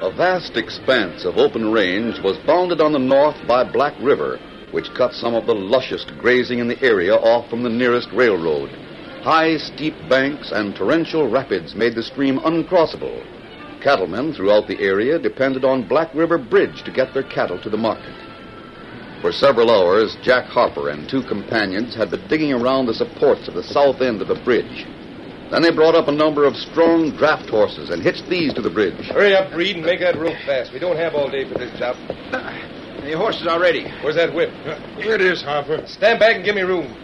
A vast expanse of open range was bounded on the north by Black River, which cut some of the lushest grazing in the area off from the nearest railroad. High, steep banks and torrential rapids made the stream uncrossable. Cattlemen throughout the area depended on Black River Bridge to get their cattle to the market. For several hours, Jack Harper and two companions had been digging around the supports of the south end of the bridge. Then they brought up a number of strong draft horses and hitched these to the bridge. Hurry up, Reed, and make that rope fast. We don't have all day for this job. The horses are ready. Where's that whip? Here it is, Harper. Stand back and give me room.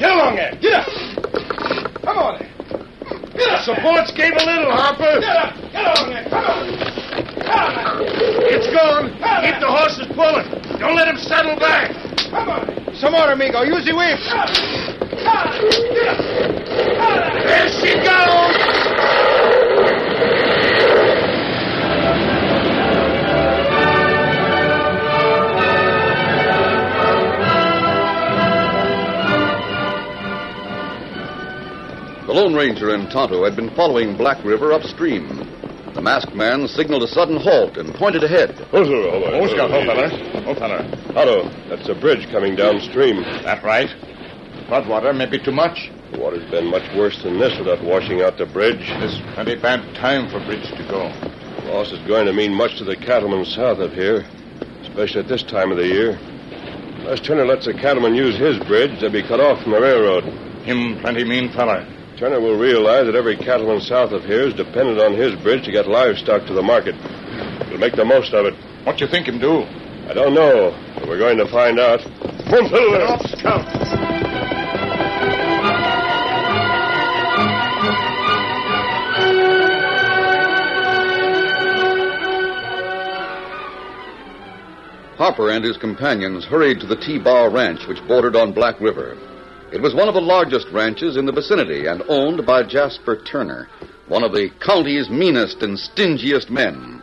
Get along there. Get up. Come on. there. Get up. Supports gave a little, Harper. Get up. Get on there. Come on. Come on. It's gone. Keep the horses pulling. Don't let them settle back. Come on. Some more, amigo. Use the whip. Come on. Get up. There she goes. The Lone Ranger and Tonto had been following Black River upstream. The masked man signaled a sudden halt and pointed ahead. Oh, Scout, hold, feller. Hold, feller. Tonto, that's a bridge coming downstream. That right? Flood water may be too much. The water's been much worse than this without washing out the bridge. This plenty bad time for bridge to go. Loss is going to mean much to the cattlemen south of here, especially at this time of the year. Unless Turner lets the cattlemen use his bridge, they'll be cut off from the railroad. Him plenty mean feller. Turner will realize that every cattleman south of here is dependent on his bridge to get livestock to the market. He'll make the most of it. What you think him do? I don't know, but we're going to find out. Come on, Silver. Scout. Harper and his companions hurried to the T-Bar Ranch, which bordered on Black River. It was one of the largest ranches in the vicinity and owned by Jasper Turner, one of the county's meanest and stingiest men.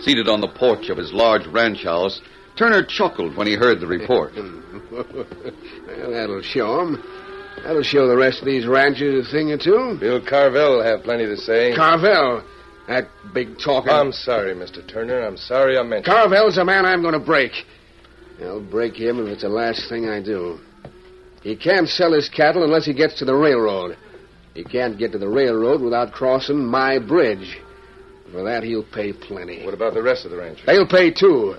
Seated on the porch of his large ranch house, Turner chuckled when he heard the report. well, that'll show 'em. That'll show the rest of these ranchers a thing or two. Bill Carvel will have plenty to say. Carvel, that big talker. I'm sorry, Mr. Turner. I'm sorry I mentioned. Carvel's a man I'm going to break. I'll break him if it's the last thing I do. He can't sell his cattle unless he gets to the railroad. He can't get to the railroad without crossing my bridge. For that, he'll pay plenty. What about the rest of the ranchers? They'll pay, too.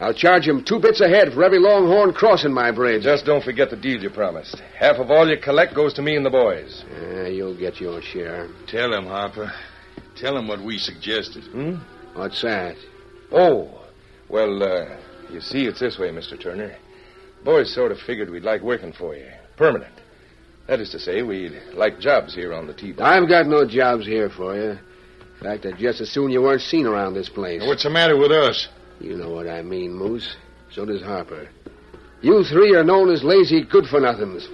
I'll charge him two bits a head for every longhorn crossing my bridge. Just don't forget the deal you promised. Half of all you collect goes to me and the boys. Yeah, you'll get your share. Tell him, Harper. Tell him what we suggested. Hmm? What's that? Oh, well, uh, you see, it's this way, Mr. Turner. Boys sort of figured we'd like working for you. Permanent. That is to say, we'd like jobs here on the T-bar. I've got no jobs here for you. In fact, I'd just as soon you weren't seen around this place. What's the matter with us? You know what I mean, Moose. So does Harper. You three are known as lazy good-for-nothings.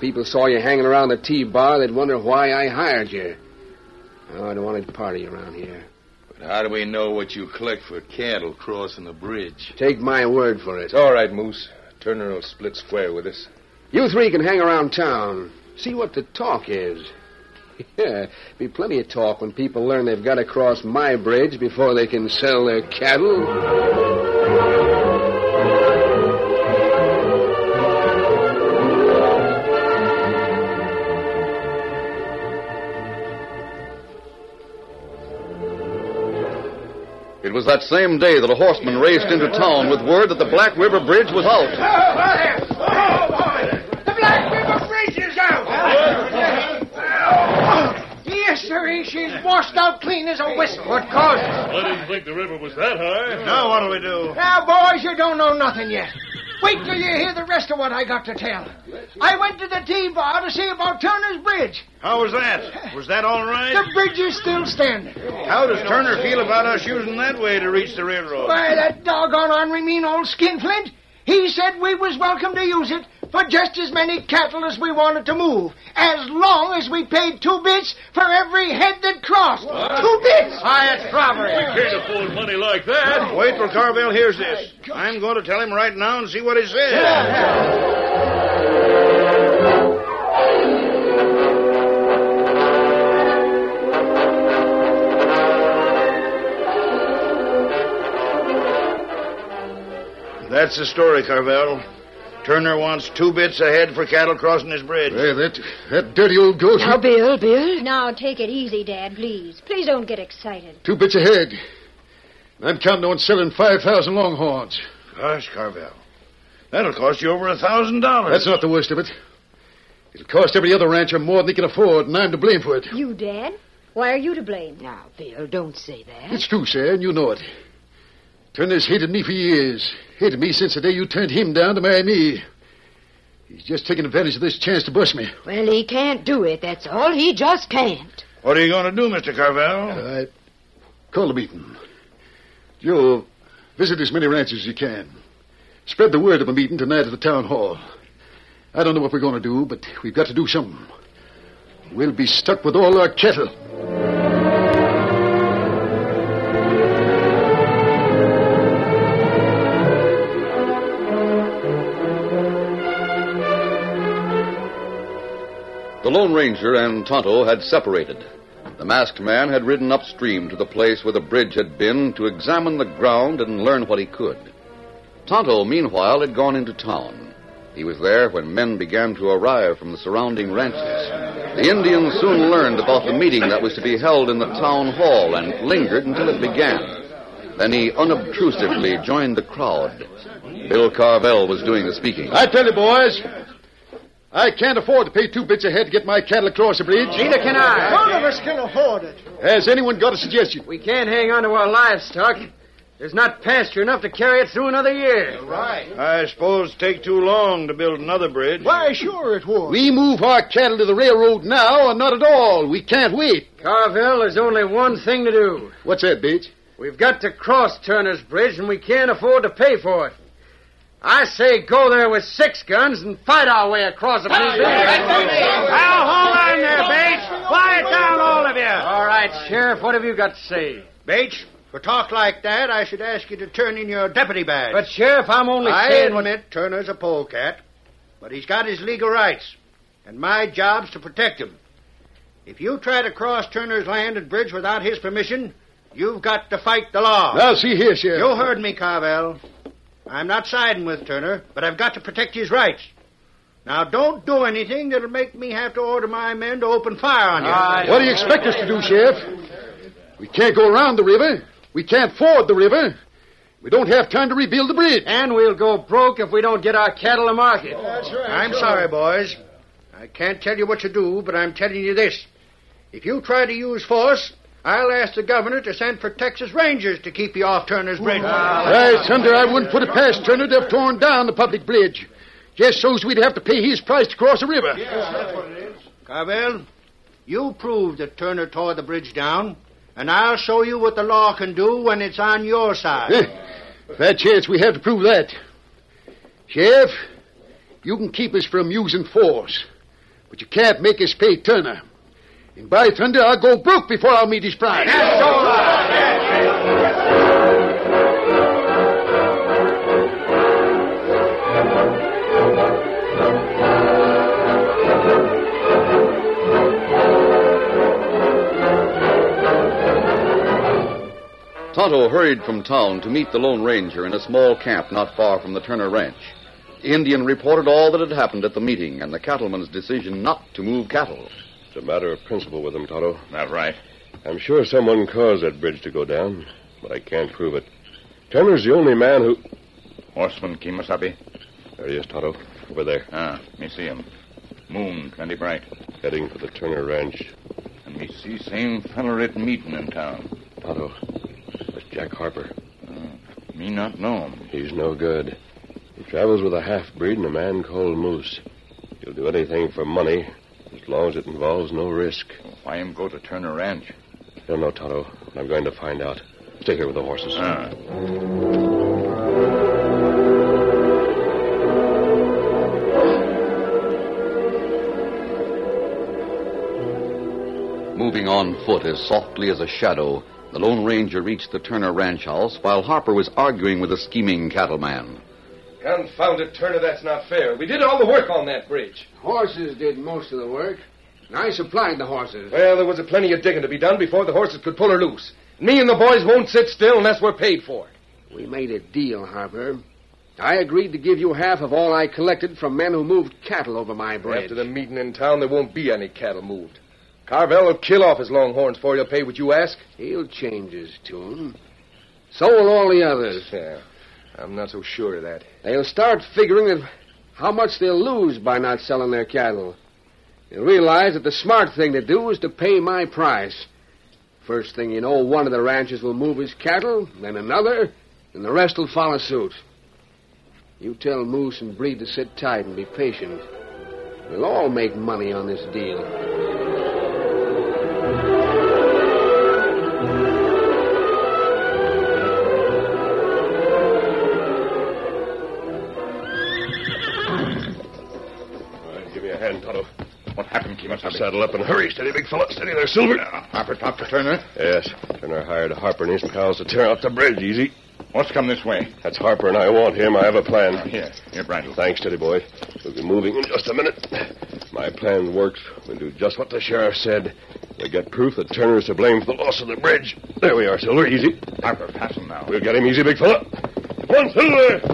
People saw you hanging around the T-bar, they'd wonder why I hired you. Oh, I don't want to party around here. But how do we know what you collect for cattle crossing the bridge? Take my word for it. It's all right, Moose. Turner will split square with us. You three can hang around town. See what the talk is. Yeah, be plenty of talk when people learn they've got to cross my bridge before they can sell their cattle. Was that same day that a horseman raced into town with word that the Black River Bridge was out. The Black River Bridge is out! Yes, sir. She's washed out clean as a whistle. What caused it? I didn't think the river was that high. Now what'll we do? Now, boys, you don't know nothing yet. Wait till you hear the rest of what I got to tell. I went to the T-bar to see about Turner's Bridge. How was that? Was that all right? The bridge is still standing. How does Turner feel about us using that way to reach the railroad? Why, that doggone ornery mean old skinflint. He said we was welcome to use it for just as many cattle as we wanted to move, as long as we paid two bits for every head that crossed. Two bits. Why, it's robbery. We can't afford money like that. Wait till Carvel hears this. I'm going to tell him right now and see what he says. That's the story, Carvel. Turner wants two bits a head for cattle crossing his bridge. Hey, that, that dirty old goat. Now, Bill, Bill. Now, take it easy, Dad, please. Please don't get excited. Two bits ahead. I'm counting on selling 5,000 longhorns. Gosh, Carvel. That'll cost you over a thousand dollars. That's not the worst of it. It'll cost every other rancher more than he can afford, and I'm to blame for it. You, Dad? Why are you to blame? Now, Bill, don't say that. It's true, sir, and you know it. Turner's hated me for years. Hated me since the day you turned him down to marry me. He's just taking advantage of this chance to bust me. Well, he can't do it, that's all. He just can't. What are you going to do, Mr. Carvel? I call the meeting. Joe, visit as many ranches as you can. Spread the word of a meeting tonight at the town hall. I don't know what we're going to do, but we've got to do something. We'll be stuck with all our cattle. Lone Ranger and Tonto had separated. The masked man had ridden upstream to the place where the bridge had been to examine the ground and learn what he could. Tonto, meanwhile, had gone into town. He was there when men began to arrive from the surrounding ranches. The Indians soon learned about the meeting that was to be held in the town hall and lingered until it began. Then he unobtrusively joined the crowd. Bill Carvel was doing the speaking. I tell you, boys, I can't afford to pay two bits a head to get my cattle across the bridge. Neither can I. None of us can afford it. Has anyone got a suggestion? We can't hang on to our livestock. There's not pasture enough to carry it through another year. Right. I suppose it'd take too long to build another bridge. Why, sure it would. We move our cattle to the railroad now or not at all. We can't wait. Carvel, there's only one thing to do. What's that, Bates? We've got to cross Turner's Bridge, and we can't afford to pay for it. I say go there with six guns and fight our way across the bridge. Now, hold on there, Bates. Quiet down, all of you. All right, Sheriff, what have you got to say? Bates, for talk like that, I should ask you to turn in your deputy badge. But, Sheriff, I'm only I saying... admit Turner's a polecat, but he's got his legal rights, and my job's to protect him. If you try to cross Turner's land and bridge without his permission, you've got to fight the law. Now, see here, Sheriff. You heard me, Carvel. I'm not siding with Turner, but I've got to protect his rights. Now, don't do anything that'll make me have to order my men to open fire on you. Ah, what do you expect us to do, Sheriff? We can't go around the river. We can't ford the river. We don't have time to rebuild the bridge. And we'll go broke if we don't get our cattle to market. That's right. I'm sorry, boys. I can't tell you what to do, but I'm telling you this. If you try to use force, I'll ask the governor to send for Texas Rangers to keep you off Turner's Bridge. Hey, Thunder, I wouldn't put it past Turner to have torn down the public bridge. Just so's we'd have to pay his price to cross the river. Yeah, that's what it is. Carvel, you prove that Turner tore the bridge down, and I'll show you what the law can do when it's on your side. Eh, Fair chance we have to prove that. Sheriff, you can keep us from using force, but you can't make us pay Turner. And by thunder, I'll go broke before I'll meet his price. Tonto hurried from town to meet the Lone Ranger in a small camp not far from the Turner Ranch. The Indian reported all that had happened at the meeting and the cattleman's decision not to move cattle. It's a matter of principle with him, Tonto. That's right. I'm sure someone caused that bridge to go down, but I can't prove it. Turner's the only man who. Horseman Kemo Sabe. There he is, Tonto. Over there. Ah, me see him. Moon plenty bright. Heading for the Turner Ranch. And me see same feller at meeting in town. Tonto. That's Jack Harper. Uh, me not know him. He's no good. He travels with a half breed and a man called Moose. He'll do anything for money, as long as it involves no risk. Why him go to Turner Ranch? Don't know, Tonto. I'm going to find out. Stay here with the horses. Ah. Moving on foot as softly as a shadow, the Lone Ranger reached the Turner ranch house while Harper was arguing with a scheming cattleman. Confound it, Turner, that's not fair. We did all the work on that bridge. Horses did most of the work. And I supplied the horses. Well, there was a plenty of digging to be done before the horses could pull her loose. Me and the boys won't sit still unless we're paid for it. We made a deal, Harper. I agreed to give you half of all I collected from men who moved cattle over my bridge. After the meeting in town, there won't be any cattle moved. Carvel will kill off his longhorns for you'll pay what you ask. He'll change his tune. So will all the others. Yeah, I'm not so sure of that. They'll start figuring how much they'll lose by not selling their cattle. They'll realize that the smart thing to do is to pay my price. First thing you know, one of the ranchers will move his cattle, then another, and the rest will follow suit. You tell Moose and Breed to sit tight and be patient. We'll all make money on this deal. Saddle up and hurry. Steady, big fella. Steady there, Silver. Harper talked to Turner. Yes. Turner hired Harper and his pals to tear out the bridge, easy. What's come this way? That's Harper, and I want him. I have a plan. Ah, here, here, bridle. Thanks, Steady Boy. We'll be moving in just a minute. My plan works. We'll do just what the sheriff said. We'll get proof that Turner is to blame for the loss of the bridge. There we are, Silver. Easy. Harper, pass him now. We'll get him easy, big fella. Come on, Silver.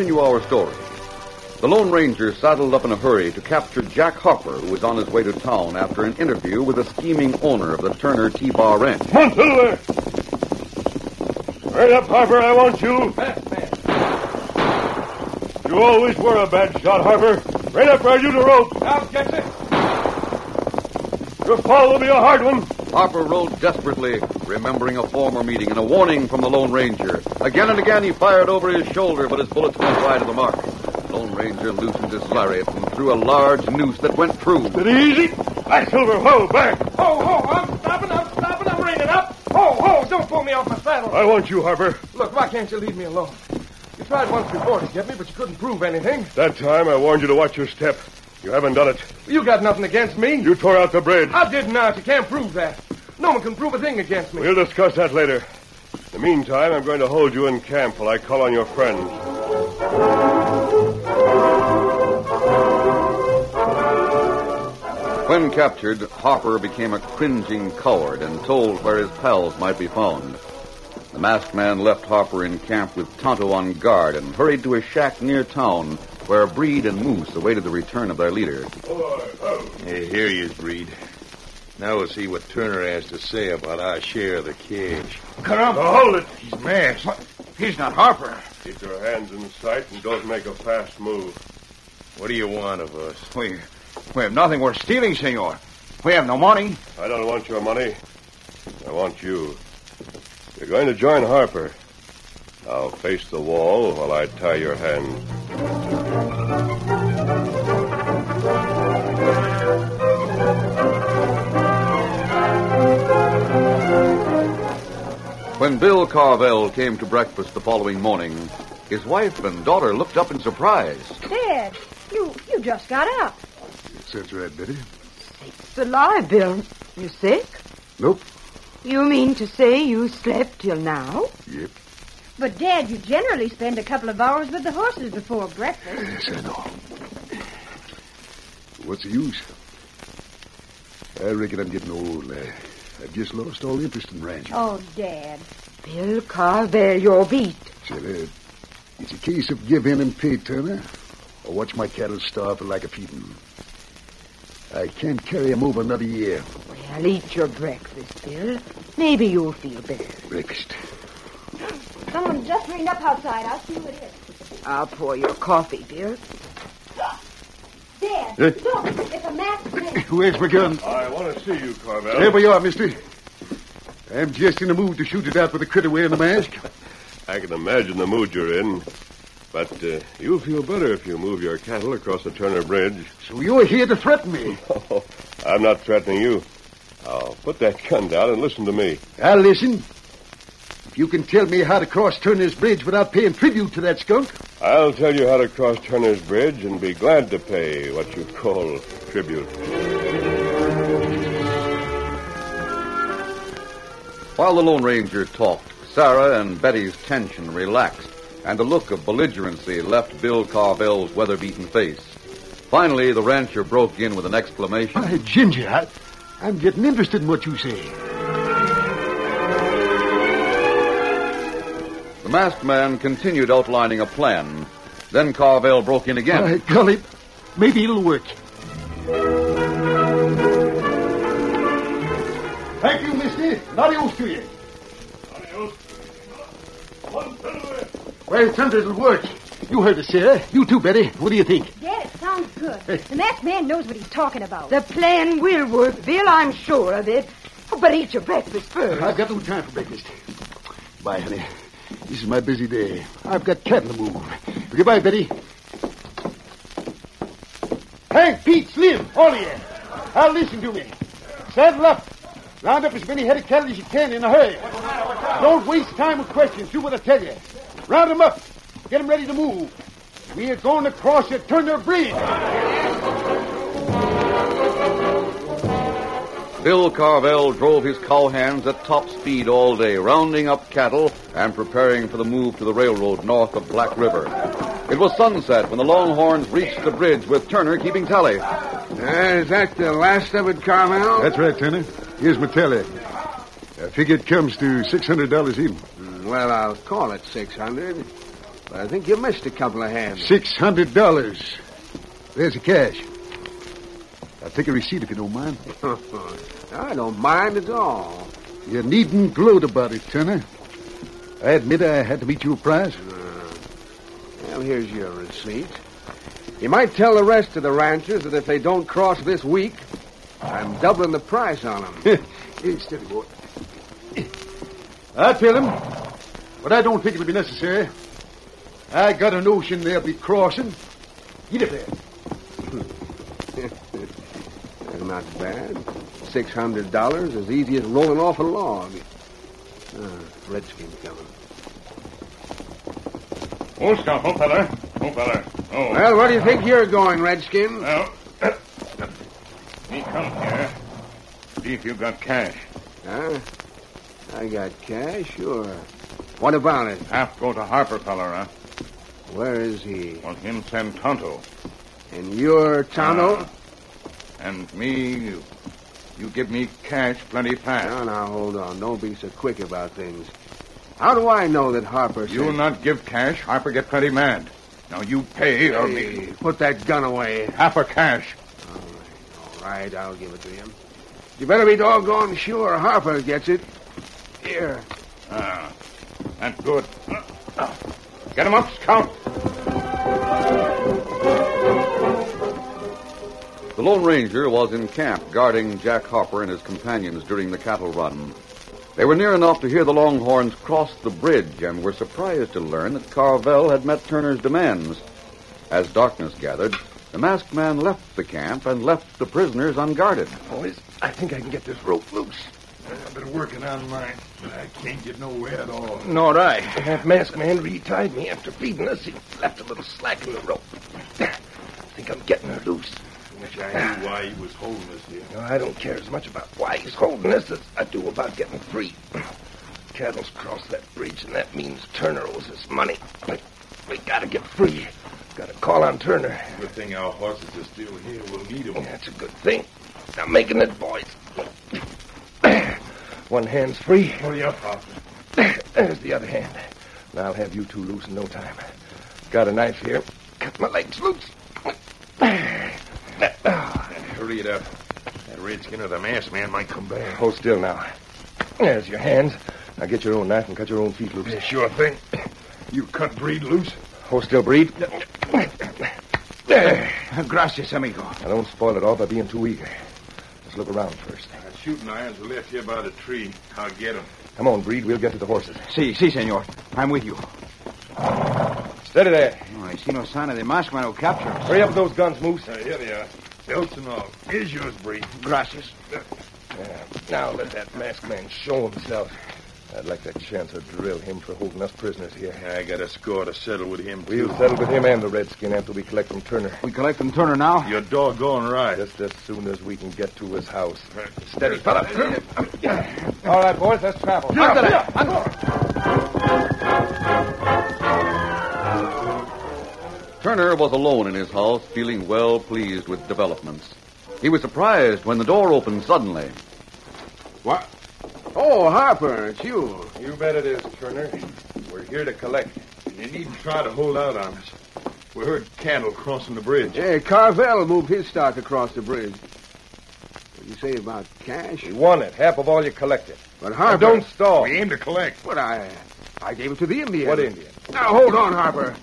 Continue our story. The Lone Ranger saddled up in a hurry to capture Jack Harper, who was on his way to town after an interview with the scheming owner of the Turner T-Bar Ranch. Come on, Silver! Right up, Harper, I want you. You always were a bad shot, Harper. Right up where you the rope. I'll get it. Your fall will be a hard one. Harper rode desperately, remembering a former meeting and a warning from the Lone Ranger. Again and again he fired over his shoulder, but his bullets went wide of the mark. The Lone Ranger loosened his lariat and threw a large noose that went true. Steady easy. Back, Silver. Whoa, back. Ho, ho, I'm stopping, I'm stopping, I'm reining up. Ho, ho, don't pull me off my saddle. I want you, Harper. Look, why can't you leave me alone? You tried once before to get me, but you couldn't prove anything. That time I warned you to watch your step. You haven't done it. You got nothing against me. You tore out the bridge. I did not. You can't prove that. No one can prove a thing against me. We'll discuss that later. In the meantime, I'm going to hold you in camp while I call on your friends. When captured, Harper became a cringing coward and told where his pals might be found. The masked man left Harper in camp with Tonto on guard and hurried to a shack near town where Breed and Moose awaited the return of their leader. Hey, here he is, Breed. Now we'll see what Turner has to say about our share of the cash. Caramba. Now hold it. He's masked. He's not Harper. Keep your hands in sight and don't make a fast move. What do you want of us? We, we have nothing worth stealing, senor. We have no money. I don't want your money. I want you. You're going to join Harper. Now face the wall while I tie your hands. When Bill Carvel came to breakfast the following morning, his wife and daughter looked up in surprise. Dad, you you just got up. That's right, Betty. It's a lie, Bill. You sick? Nope. You mean to say you slept till now? Yep. But, Dad, you generally spend a couple of hours with the horses before breakfast. Yes, I know. What's the use? I reckon I'm getting old. I, I've just lost all interest in ranching. Oh, Dad. Bill Carvel, you're beat. Uh, it's a case of give in and pay, Turner, or watch my cattle starve for lack of feeding. I can't carry 'em over another year. Well, eat your breakfast, Bill. Maybe you'll feel better. Breakfast. Someone just ringed up outside. I'll see who it is. I'll pour your coffee, Bill. Dad, Eh? look, it's a masked man. Where's my gun? I want to see you, Carvel. There we are, mister. I'm just in the mood to shoot it out with the critter wearing the mask. I can imagine the mood you're in. But uh, you'll feel better if you move your cattle across the Turner Bridge. So you're here to threaten me? Oh, I'm not threatening you. Now, put that gun down and listen to me. I'll listen. If you can tell me how to cross Turner's Bridge without paying tribute to that skunk, I'll tell you how to cross Turner's Bridge and be glad to pay what you call tribute. While the Lone Ranger talked, Sarah and Betty's tension relaxed, and a look of belligerency left Bill Carvel's weather-beaten face. Finally, the rancher broke in with an exclamation. Why, Ginger, I, I'm getting interested in what you say. The masked man continued outlining a plan. Then Carvel broke in again. By golly, maybe it'll work. Thank you, mister. Adios to you. Well, thunder, it'll work. You heard us, Sarah. You too, Betty. What do you think? Dad, it sounds good. The masked man knows what he's talking about. The plan will work, Bill. I'm sure of it. Oh, but eat your breakfast first. I've got no time for breakfast. Bye, honey. This is my busy day. I've got cattle to move. Goodbye, Betty. Hank, Pete, Slim, all of you. Now listen to me. Saddle up. Round up as many head of cattle as you can in a hurry. Don't waste time with questions. Do what I tell you. Round them up. Get them ready to move. We are going to cross the Turner Bridge. Bill Carvel drove his cowhands at top speed all day, rounding up cattle and preparing for the move to the railroad north of Black River. It was sunset when the Longhorns reached the bridge with Turner keeping tally. Uh, is that the last of it, Carvel? That's right, Turner. Here's my tally. I figure it comes to $600 even. Well, I'll call it 600. But I think you missed a couple of hands. Six hundred dollars. There's the cash. I'll take a receipt if you don't mind. I don't mind at all. You needn't gloat about it, Turner. I admit I had to meet your price. Uh, well, here's your receipt. You might tell the rest of the ranchers that if they don't cross this week, I'm doubling the price on them. Hey, steady, boy. I tell him, but I don't think it'll be necessary. I got a notion they'll be crossing. Get up there. Well, Not bad. Six hundred dollars, as easy as rolling off a log. Uh, Redskin coming. Oh, stop. Oh, fella. Oh, fella. Oh. Well, where do you think you're going, Redskin? Well, me come here. See if you got cash. Huh? I got cash, sure. What about it? Half go to Harper feller, huh? Where is he? Want him send Tonto. And you're Tonto? Ah. And me, you, you give me cash plenty fast. Now, now, hold on. Don't be so quick about things. How do I know that Harper You sent- not give cash, Harper get plenty mad. Now you pay or Hey, me. put that gun away. Half a cash. All right, all right, I'll give it to him. You better be doggone sure Harper gets it. Here. Ah, that's good. Get him up, Scout. The Lone Ranger was in camp guarding Jack Harper and his companions during the cattle run. They were near enough to hear the Longhorns cross the bridge and were surprised to learn that Carvel had met Turner's demands. As darkness gathered, the masked man left the camp and left the prisoners unguarded. Boys, I think I can get this rope loose. I've been working on mine, but I can't get nowhere at all. Nor I. That masked man retied me after feeding us. He left a little slack in the rope. I think I'm getting her loose. Why he was holding us here. No, I don't care as much about why he's holding us as I do about getting free. Cattle's crossed that bridge, and that means Turner owes us money. We, we gotta get free. Gotta call on Turner. Good thing our horses are still here. We'll need them. That's a good thing. Now making it, boys. One hand's free. Hurry up, Harper. There's the other hand. And I'll have you two loose in no time. Got a knife here. Cut my legs loose. Hurry it up. That redskin or the masked man might come back. Hold still now. There's your hands. Now get your own knife and cut your own feet loose. Yeah, sure thing. You cut Breed loose? Hold still, breed. Gracias, amigo. Now don't spoil it all by being too eager. Let's look around first. The shooting irons are left here by the tree. I'll get them. Come on, Breed. We'll get to the horses. Si, si, senor. I'm with you. Steady there. Oh, I see no sign of the masked man who captured us. Hurry up with those guns, Moose. Uh, here they are. Belts and all. Here's yours, Breed. Gracias. Yeah, now let that masked man show himself. I'd like that chance to drill him for holding us prisoners here. I got a score to settle with him, We'll too. settle with him and the redskin after we collect from Turner. We collect from Turner now? You're doggone right. Just as soon as we can get to his house. Steady, fella. All right, boys, let's travel. Turner was alone in his house, feeling well pleased with developments. He was surprised when the door opened suddenly. What? Oh, Harper, it's you. You bet it is, Turner. We're here to collect. You needn't try to hold out on us. We heard cattle crossing the bridge. Hey, Carvel moved his stock across the bridge. What did you say about cash? We won it. Half of all you collected. But Now, Harper... don't stall. We aim to collect. But I... I gave it to the Indian. What Indian? Now, hold on, Harper.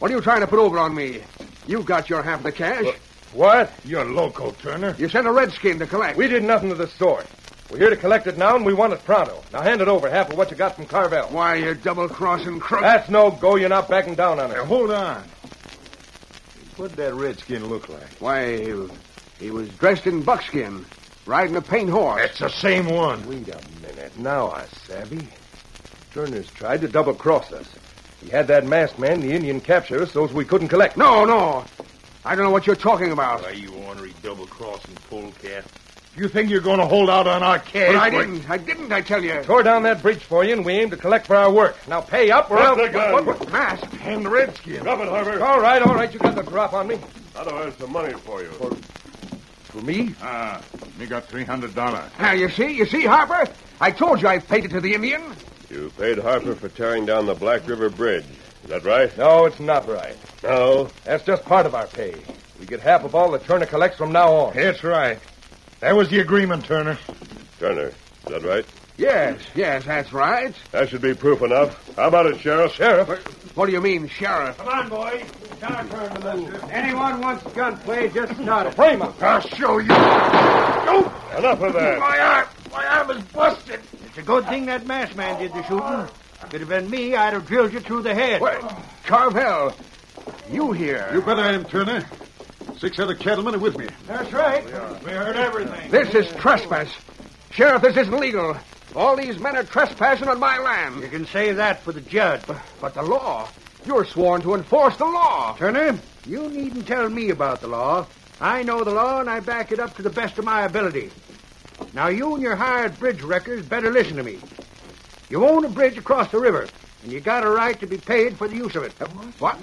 What are you trying to put over on me? You got your half of the cash. What? You're loco, Turner. You sent a redskin to collect. We did nothing of the sort. We're here to collect it now, and we want it pronto. Now hand it over, half of what you got from Carvel. Why, you double-crossing crook. That's no go. You're not backing down on Now, it. hold on. What'd that redskin look like? Why, he, he was dressed in buckskin, riding a paint horse. That's the same one. Wait a minute. Now I savvy. Turner's tried to double cross us. He had that masked man, the Indian, capture us so we couldn't collect. No, no. I don't know what you're talking about. Why, you ornery double-crossing polecat. You think you're going to hold out on our cash? But I didn't. I didn't, I tell you. Tore down that bridge for you, and we aim to collect for our work. Now pay up, or Drop else. the gun. What- what- Mask. Hand the redskin. Drop it, Harper. All right, all right. You got the drop on me. How do have some money for you? For me? Ah, me got three hundred dollars. Now, you see, you see, Harper? I told you I paid it to the Indian. You paid Harper for tearing down the Black River Bridge. Is that right? No, it's not right. No. That's just part of our pay. We get half of all that Turner collects from now on. That's right. That was the agreement, Turner. Turner, is that right? Yes, yes, that's right. That should be proof enough. How about it, Sheriff? Sheriff? What do you mean, Sheriff? Come on, boys. It's our turn to move. Anyone wants gunplay, just start it. Frame him. I'll show you. Enough of that. My arm, my arm is busted. It's a good thing that masked man did the shooting. If it had been me, I'd have drilled you through the head. What? Carvel, you here? You bet I am, Turner. Six other cattlemen are with me. That's right. We heard everything. This is trespass. Sheriff, this isn't legal. All these men are trespassing on my land. You can say that for the judge. But the law. You're sworn to enforce the law. Turner, you needn't tell me about the law. I know the law, and I back it up to the best of my ability. Now, you and your hired bridge wreckers better listen to me. You own a bridge across the river, and you got a right to be paid for the use of it. What?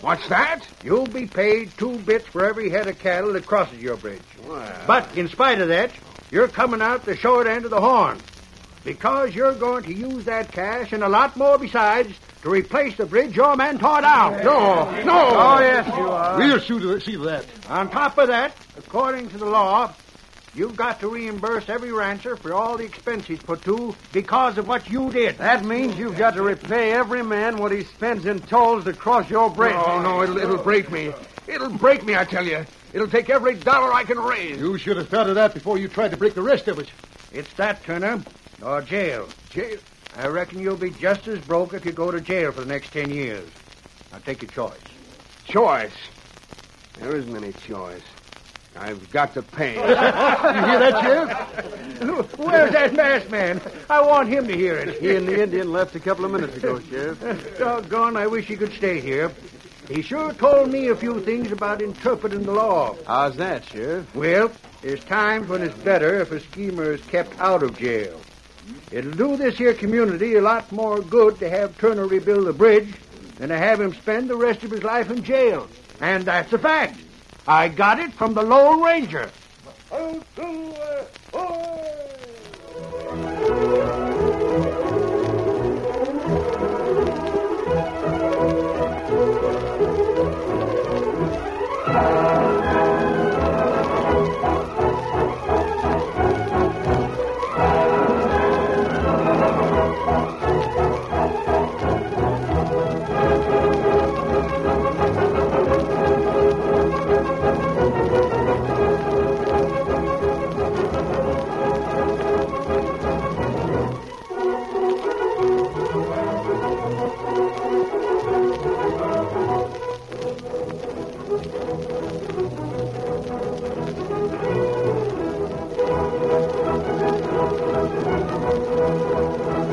What's that? You'll be paid two bits for every head of cattle that crosses your bridge. Well, But in spite of that, you're coming out the short end of the horn. Because you're going to use that cash and a lot more besides to replace the bridge your man tore down. No, no. Oh, yes, you are. We'll see to, see to that. On top of that, according to the law, you've got to reimburse every rancher for all the expense he's put to because of what you did. That means you've got to repay every man what he spends in tolls to cross your bridge. Oh, no, it'll, it'll break me. It'll break me, I tell you. It'll take every dollar I can raise. You should have thought of that before you tried to break the rest of us. It's that, Turner, or jail. Jail? I reckon you'll be just as broke if you go to jail for the next ten years. Now take your choice. Choice. There isn't any choice. I've got to pay. you hear that, Sheriff? Where's that masked man? I want him to hear it. He and the Indian left a couple of minutes ago, Sheriff. Doggone, I wish he could stay here. He sure told me a few things about interpreting the law. How's that, Sheriff? Well, there's times when it's better if a schemer is kept out of jail. It'll do this here community a lot more good to have Turner rebuild the bridge than to have him spend the rest of his life in jail. And that's a fact. I got it from the Lone Ranger. you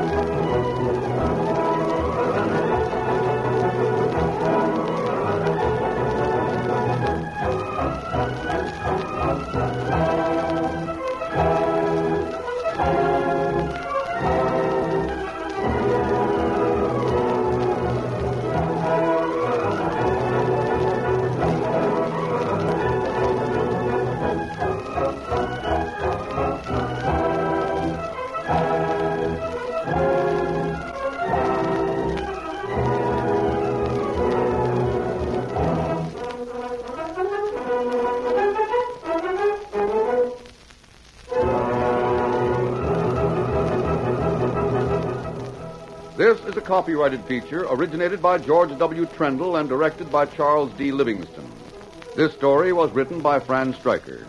copyrighted feature originated by George W. Trendle and directed by Charles D. Livingston. This story was written by Fran Stryker.